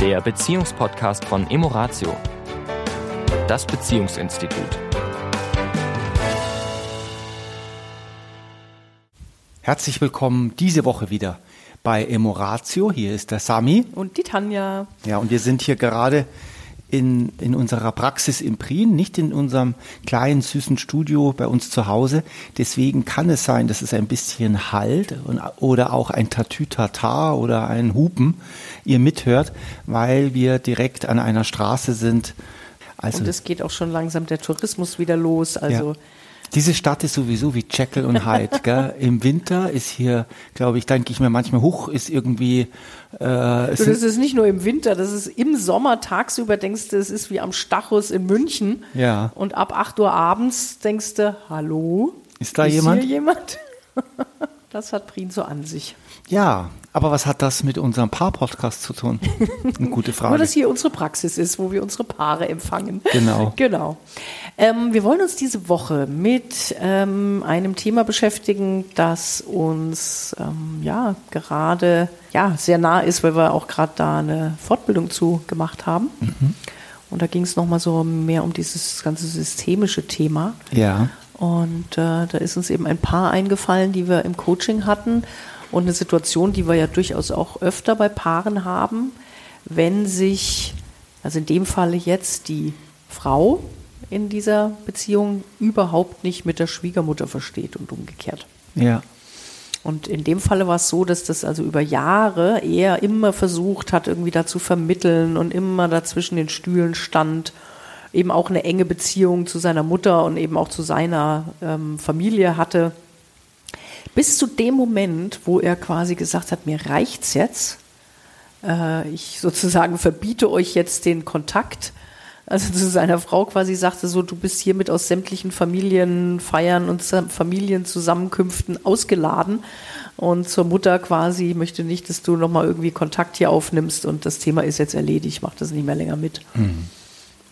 der Beziehungspodcast von Emoratio, das Beziehungsinstitut. Herzlich willkommen diese Woche wieder bei Emoratio. Hier ist der Sami. Und die Tanja. Ja, und wir sind hier gerade in, in unserer Praxis im Prien, nicht in unserem kleinen, süßen Studio bei uns zu Hause. Deswegen kann es sein, dass es ein bisschen halt und, oder auch ein Tatütata oder ein Hupen ihr mithört, weil wir direkt an einer Straße sind. Also, und es geht auch schon langsam der Tourismus wieder los. Also ja. Diese Stadt ist sowieso wie Jekyll und Hyde. Gell? Im Winter ist hier, glaube ich, denke ich mir manchmal, hoch ist irgendwie. Äh, du, das ist nicht nur im Winter, das ist im Sommer tagsüber denkst du, es ist wie am Stachus in München. Ja. Und ab 8 Uhr abends denkst du, hallo? Ist da ist jemand? Hier jemand? das hat Prin so an sich. Ja, aber was hat das mit unserem Paar-Podcast zu tun? Eine gute Frage. Nur, dass hier unsere Praxis ist, wo wir unsere Paare empfangen. Genau. Genau. Ähm, wir wollen uns diese Woche mit ähm, einem Thema beschäftigen, das uns ähm, ja gerade ja, sehr nah ist, weil wir auch gerade da eine Fortbildung zu gemacht haben. Mhm. Und da ging es nochmal so mehr um dieses ganze systemische Thema. Ja. Und äh, da ist uns eben ein Paar eingefallen, die wir im Coaching hatten und eine Situation, die wir ja durchaus auch öfter bei Paaren haben, wenn sich, also in dem Falle jetzt die Frau in dieser Beziehung überhaupt nicht mit der Schwiegermutter versteht und umgekehrt. Ja. Und in dem Falle war es so, dass das also über Jahre er immer versucht hat, irgendwie da zu vermitteln und immer dazwischen den Stühlen stand, eben auch eine enge Beziehung zu seiner Mutter und eben auch zu seiner ähm, Familie hatte. Bis zu dem Moment, wo er quasi gesagt hat, mir reicht's jetzt. Äh, ich sozusagen verbiete euch jetzt den Kontakt. Also zu seiner Frau quasi sagte so, du bist hiermit aus sämtlichen Familienfeiern und Familienzusammenkünften ausgeladen. Und zur Mutter quasi möchte nicht, dass du nochmal irgendwie Kontakt hier aufnimmst und das Thema ist jetzt erledigt, mach das nicht mehr länger mit. Mhm.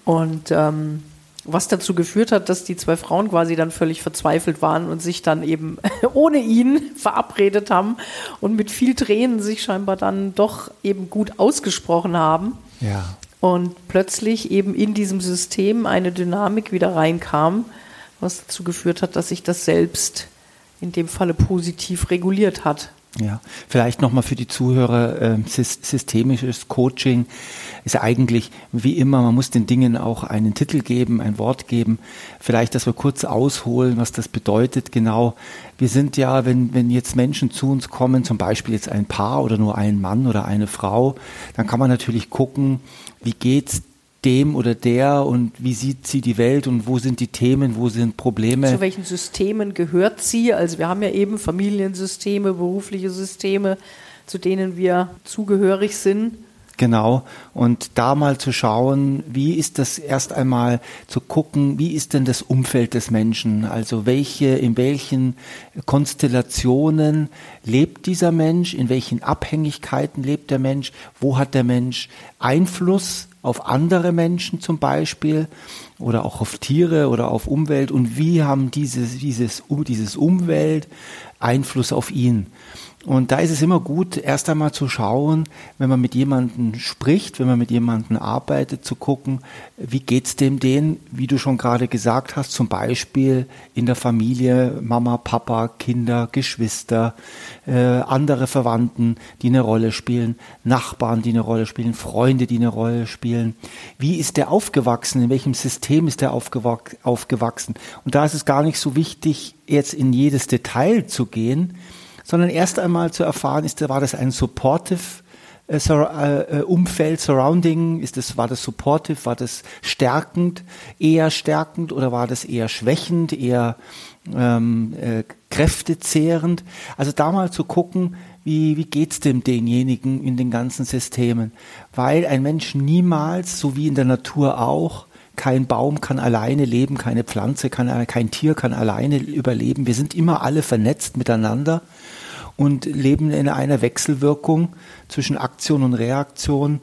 Und ähm, was dazu geführt hat, dass die zwei Frauen quasi dann völlig verzweifelt waren und sich dann eben ohne ihn verabredet haben und mit viel Tränen sich scheinbar dann doch eben gut ausgesprochen haben. Ja. Und plötzlich eben in diesem System eine Dynamik wieder reinkam, was dazu geführt hat, dass sich das selbst in dem Falle positiv reguliert hat. Ja, vielleicht nochmal für die Zuhörer, äh, systemisches Coaching ist eigentlich wie immer, man muss den Dingen auch einen Titel geben, ein Wort geben. Vielleicht, dass wir kurz ausholen, was das bedeutet genau. Wir sind ja, wenn, wenn jetzt Menschen zu uns kommen, zum Beispiel jetzt ein Paar oder nur ein Mann oder eine Frau, dann kann man natürlich gucken, wie geht's dem oder der und wie sieht sie die Welt und wo sind die Themen, wo sind Probleme. Zu welchen Systemen gehört sie? Also wir haben ja eben Familiensysteme, berufliche Systeme, zu denen wir zugehörig sind. Genau. Und da mal zu schauen, wie ist das erst einmal zu gucken, wie ist denn das Umfeld des Menschen? Also welche, in welchen Konstellationen lebt dieser Mensch? In welchen Abhängigkeiten lebt der Mensch? Wo hat der Mensch Einfluss auf andere Menschen zum Beispiel? Oder auch auf Tiere oder auf Umwelt? Und wie haben dieses, dieses, dieses Umwelt Einfluss auf ihn? Und da ist es immer gut, erst einmal zu schauen, wenn man mit jemandem spricht, wenn man mit jemandem arbeitet, zu gucken, wie geht's dem den, wie du schon gerade gesagt hast, zum Beispiel in der Familie, Mama, Papa, Kinder, Geschwister, äh, andere Verwandten, die eine Rolle spielen, Nachbarn, die eine Rolle spielen, Freunde, die eine Rolle spielen. Wie ist der aufgewachsen? In welchem System ist der aufgewachsen? Und da ist es gar nicht so wichtig, jetzt in jedes Detail zu gehen, sondern erst einmal zu erfahren, ist, war das ein supportive äh, äh, Umfeld, Surrounding, ist das, war das supportive, war das stärkend, eher stärkend oder war das eher schwächend, eher ähm, äh, kräftezehrend? Also da mal zu gucken, wie, wie geht's dem denjenigen in den ganzen Systemen? Weil ein Mensch niemals, so wie in der Natur auch, kein Baum kann alleine leben, keine Pflanze kann, kein Tier kann alleine überleben. Wir sind immer alle vernetzt miteinander und leben in einer Wechselwirkung zwischen Aktion und Reaktion,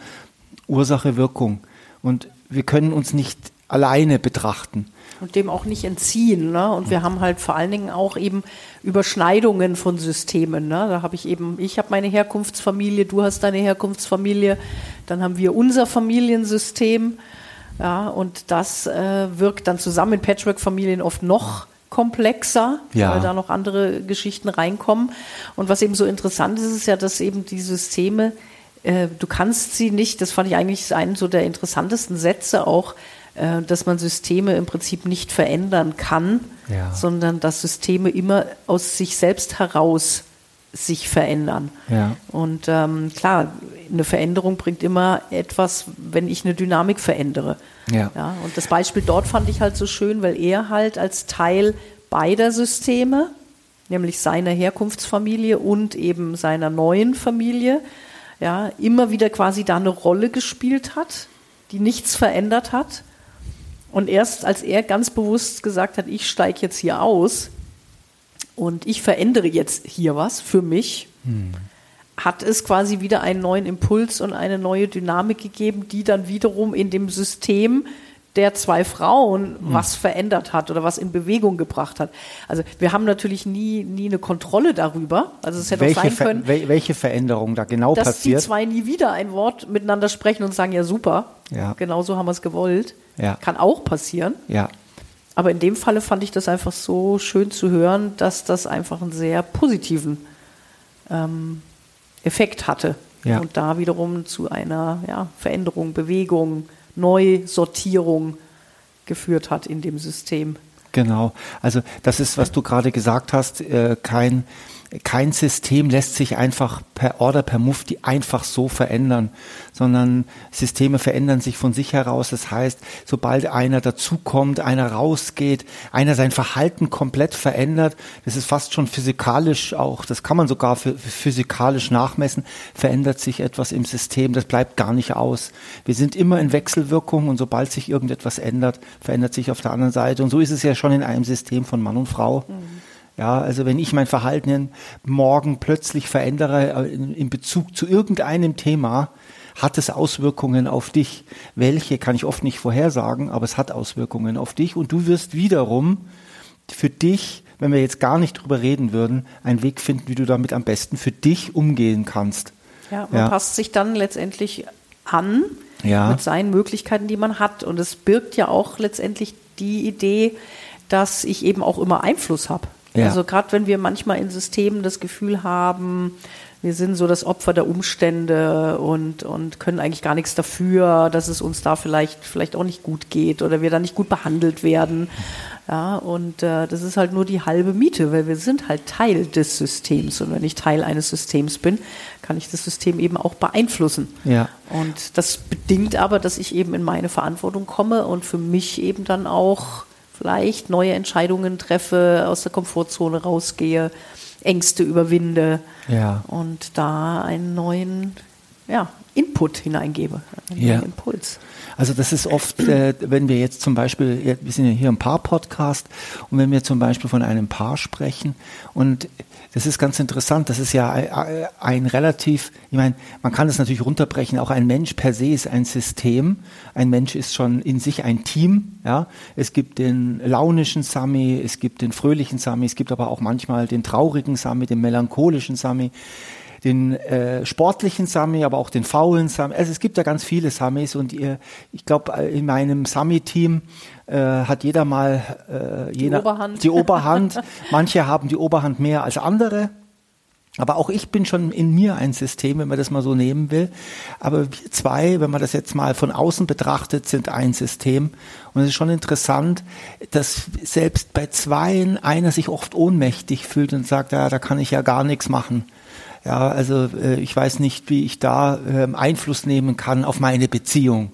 Ursache, Wirkung. Und wir können uns nicht alleine betrachten. Und dem auch nicht entziehen. Ne? Und wir haben halt vor allen Dingen auch eben Überschneidungen von Systemen. Ne? Da habe ich eben, ich habe meine Herkunftsfamilie, du hast deine Herkunftsfamilie, dann haben wir unser Familiensystem. Ja, und das äh, wirkt dann zusammen in Patchwork-Familien oft noch komplexer, Ja. weil da noch andere Geschichten reinkommen. Und was eben so interessant ist, ist ja, dass eben die Systeme, äh, du kannst sie nicht, das fand ich eigentlich einen so der interessantesten Sätze auch, äh, dass man Systeme im Prinzip nicht verändern kann, Ja. sondern dass Systeme immer aus sich selbst heraus sich verändern. Ja. Und ähm, klar, eine Veränderung bringt immer etwas, wenn ich eine Dynamik verändere. Ja. Ja, und das Beispiel dort fand ich halt so schön, weil er halt als Teil beider Systeme, nämlich seiner Herkunftsfamilie und eben seiner neuen Familie, ja, immer wieder quasi da eine Rolle gespielt hat, die nichts verändert hat. Und erst als er ganz bewusst gesagt hat, ich steige jetzt hier aus und ich verändere jetzt hier was für mich, hat es quasi wieder einen neuen Impuls und eine neue Dynamik gegeben, die dann wiederum in dem System der zwei Frauen was verändert hat oder was in Bewegung gebracht hat. Also wir haben natürlich nie, nie eine Kontrolle darüber. Also es hätte auch Welche, sein Ver können, wel- welche Veränderung da genau dass die passiert? zwei nie wieder ein Wort miteinander sprechen und sagen, ja super, Ja. genau so haben wir es gewollt. Ja. Kann auch passieren. Ja, Aber in dem Falle fand ich das einfach so schön zu hören, dass das einfach einen sehr positiven ähm, Effekt hatte. Ja. Und da wiederum zu einer ja, Veränderung, Bewegung, Neusortierung geführt hat in dem System. Genau. Also das ist, was du gerade gesagt hast, äh, kein, kein System lässt sich einfach per Order, per Mufti einfach so verändern, sondern Systeme verändern sich von sich heraus. Das heißt, sobald einer dazukommt, einer rausgeht, einer sein Verhalten komplett verändert, das ist fast schon physikalisch auch, das kann man sogar phy- physikalisch nachmessen, verändert sich etwas im System, das bleibt gar nicht aus. Wir sind immer in Wechselwirkung und sobald sich irgendetwas ändert, verändert sich auf der anderen Seite. Und so ist es ja schon in einem System von Mann und Frau. Ja, also wenn ich mein Verhalten morgen plötzlich verändere äh, in, in Bezug zu irgendeinem Thema, hat es Auswirkungen auf dich. Welche kann ich oft nicht vorhersagen, aber es hat Auswirkungen auf dich und du wirst wiederum für dich, wenn wir jetzt gar nicht drüber reden würden, einen Weg finden, wie du damit am besten für dich umgehen kannst. Ja, man Ja. passt sich dann letztendlich an Ja. mit seinen Möglichkeiten, die man hat. Und es birgt ja auch letztendlich die Idee, dass ich eben auch immer Einfluss habe. Ja. Also gerade wenn wir manchmal in Systemen das Gefühl haben, wir sind so das Opfer der Umstände und, und können eigentlich gar nichts dafür, dass es uns da vielleicht, vielleicht auch nicht gut geht oder wir da nicht gut behandelt werden. Ja, und äh, das ist halt nur die halbe Miete, weil wir sind halt Teil des Systems. Und wenn ich Teil eines Systems bin, kann ich das System eben auch beeinflussen. Ja. Und das bedingt aber, dass ich eben in meine Verantwortung komme und für mich eben dann auch vielleicht neue Entscheidungen treffe, aus der Komfortzone rausgehe, Ängste überwinde Ja. und da einen neuen ja, Input hineingebe, einen Ja. Impuls. Also das ist oft, äh, wenn wir jetzt zum Beispiel, wir sind ja hier im Paar-Podcast und wenn wir zum Beispiel von einem Paar sprechen und das ist ganz interessant, das ist ja ein, ein relativ, ich meine, man kann das natürlich runterbrechen, auch ein Mensch per se ist ein System, ein Mensch ist schon in sich ein Team, ja, es gibt den launischen Sami, es gibt den fröhlichen Sami, es gibt aber auch manchmal den traurigen Sami, den melancholischen Sami, den äh, sportlichen Sami, aber auch den faulen Sami. Also es gibt ja ganz viele Samis und ihr, ich glaube, in meinem Sami-Team äh, hat jeder mal äh, jeder, Oberhand. die Oberhand. Manche haben die Oberhand mehr als andere. Aber auch ich bin schon in mir ein System, wenn man das mal so nehmen will. Aber wir zwei, wenn man das jetzt mal von außen betrachtet, sind ein System. Und es ist schon interessant, dass selbst bei zweien einer sich oft ohnmächtig fühlt und sagt, ja, da kann ich ja gar nichts machen. Ja, also äh, ich weiß nicht, wie ich da ähm, Einfluss nehmen kann auf meine Beziehung.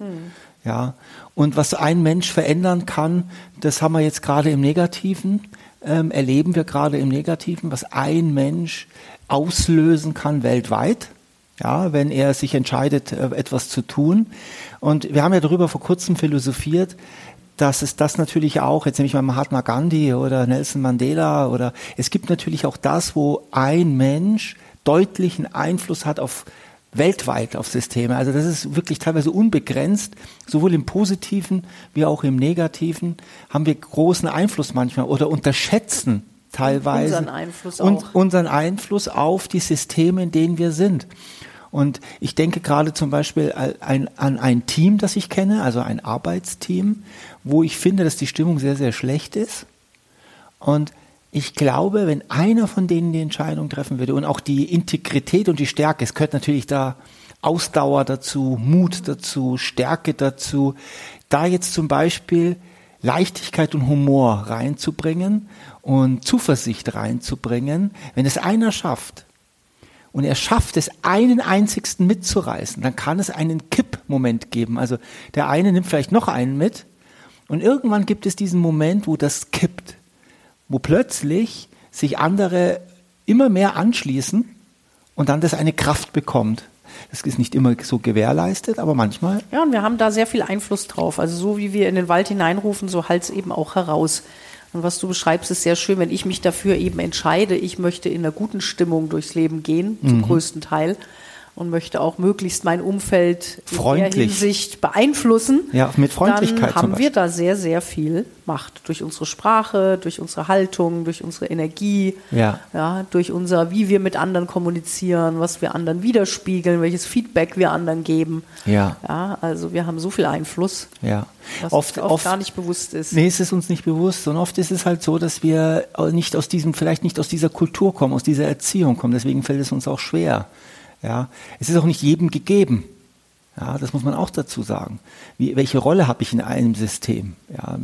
Ja, und was ein Mensch verändern kann, das haben wir jetzt gerade im Negativen, ähm, erleben wir gerade im Negativen, was ein Mensch auslösen kann weltweit. Ja, wenn er sich entscheidet, äh, etwas zu tun. Und wir haben ja darüber vor kurzem philosophiert, dass es das natürlich auch, jetzt nehme ich mal Mahatma Gandhi oder Nelson Mandela oder es gibt natürlich auch das, wo ein Mensch deutlichen Einfluss hat auf weltweit auf Systeme. Also das ist wirklich teilweise unbegrenzt, sowohl im Positiven wie auch im Negativen haben wir großen Einfluss manchmal oder unterschätzen teilweise unseren Einfluss und unseren Einfluss auf die Systeme, in denen wir sind. Und ich denke gerade zum Beispiel an ein Team, das ich kenne, also ein Arbeitsteam, wo ich finde, dass die Stimmung sehr, sehr schlecht ist. Und ich glaube, wenn einer von denen die Entscheidung treffen würde und auch die Integrität und die Stärke, es gehört natürlich da Ausdauer dazu, Mut dazu, Stärke dazu, da jetzt zum Beispiel Leichtigkeit und Humor reinzubringen und Zuversicht reinzubringen, wenn es einer schafft und er schafft es, einen einzigsten mitzureißen, dann kann es einen Kippmoment geben. Also der eine nimmt vielleicht noch einen mit und irgendwann gibt es diesen Moment, wo das kippt wo plötzlich sich andere immer mehr anschließen und dann das eine Kraft bekommt. Das ist nicht immer so gewährleistet, aber manchmal. Ja, und wir haben da sehr viel Einfluss drauf. Also so wie wir in den Wald hineinrufen, so halt es eben auch heraus. Und was du beschreibst, ist sehr schön, wenn ich mich dafür eben entscheide, ich möchte in einer guten Stimmung durchs Leben gehen, zum mhm. größten Teil und möchte auch möglichst mein Umfeld in Freundlich. der Hinsicht beeinflussen, ja, mit Freundlichkeit dann haben wir da sehr, sehr viel Macht. Durch unsere Sprache, durch unsere Haltung, durch unsere Energie, ja. Ja, durch unser, wie wir mit anderen kommunizieren, was wir anderen widerspiegeln, welches Feedback wir anderen geben. Ja. Ja, also wir haben so viel Einfluss, ja. was oft, uns oft gar nicht bewusst ist. Nee, es ist uns nicht bewusst. Und oft ist es halt so, dass wir nicht aus diesem, vielleicht nicht aus dieser Kultur kommen, aus dieser Erziehung kommen. Deswegen fällt es uns auch schwer. Ja, es ist auch nicht jedem gegeben. Ja, das muss man auch dazu sagen. Wie, welche Rolle habe ich in einem System? Ja,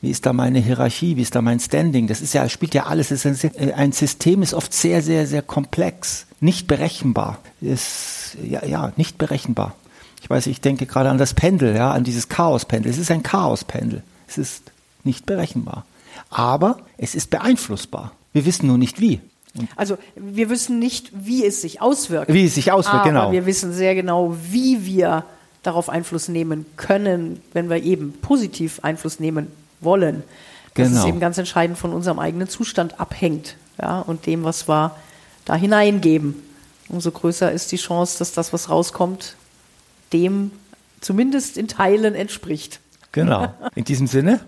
wie, ist da meine Hierarchie? Wie ist da mein Standing? Das ist ja, spielt ja alles. Ein, ein, System ist oft sehr, sehr, sehr komplex, nicht berechenbar. Ist, ja, ja, nicht berechenbar. Ich weiß, ich denke gerade an das Pendel, ja, an dieses Chaospendel. Es ist ein Chaospendel. Es ist nicht berechenbar. Aber es ist beeinflussbar. Wir wissen nur nicht wie. Also wir wissen nicht, wie es sich auswirkt. Wie es sich auswirkt, aber genau. Wir wissen sehr genau, wie wir darauf Einfluss nehmen können, wenn wir eben positiv Einfluss nehmen wollen. Das genau. ist eben ganz entscheidend von unserem eigenen Zustand abhängt ja, und dem, was wir da hineingeben. Umso größer ist die Chance, dass das, was rauskommt, dem zumindest in Teilen entspricht. Genau. In diesem Sinne,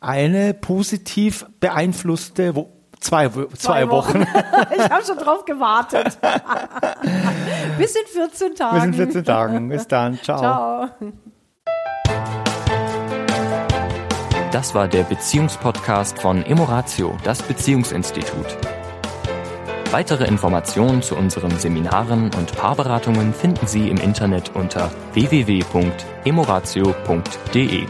eine positiv beeinflusste Zwei, zwei, zwei Wochen. Wochen. ich habe schon drauf gewartet. Bis in 14 Tagen. Bis in 14 Tagen. Bis dann. Ciao. Ciao. Das war der Beziehungspodcast von Emoratio, das Beziehungsinstitut. Weitere Informationen zu unseren Seminaren und Paarberatungen finden Sie im Internet unter www.emoratio.de.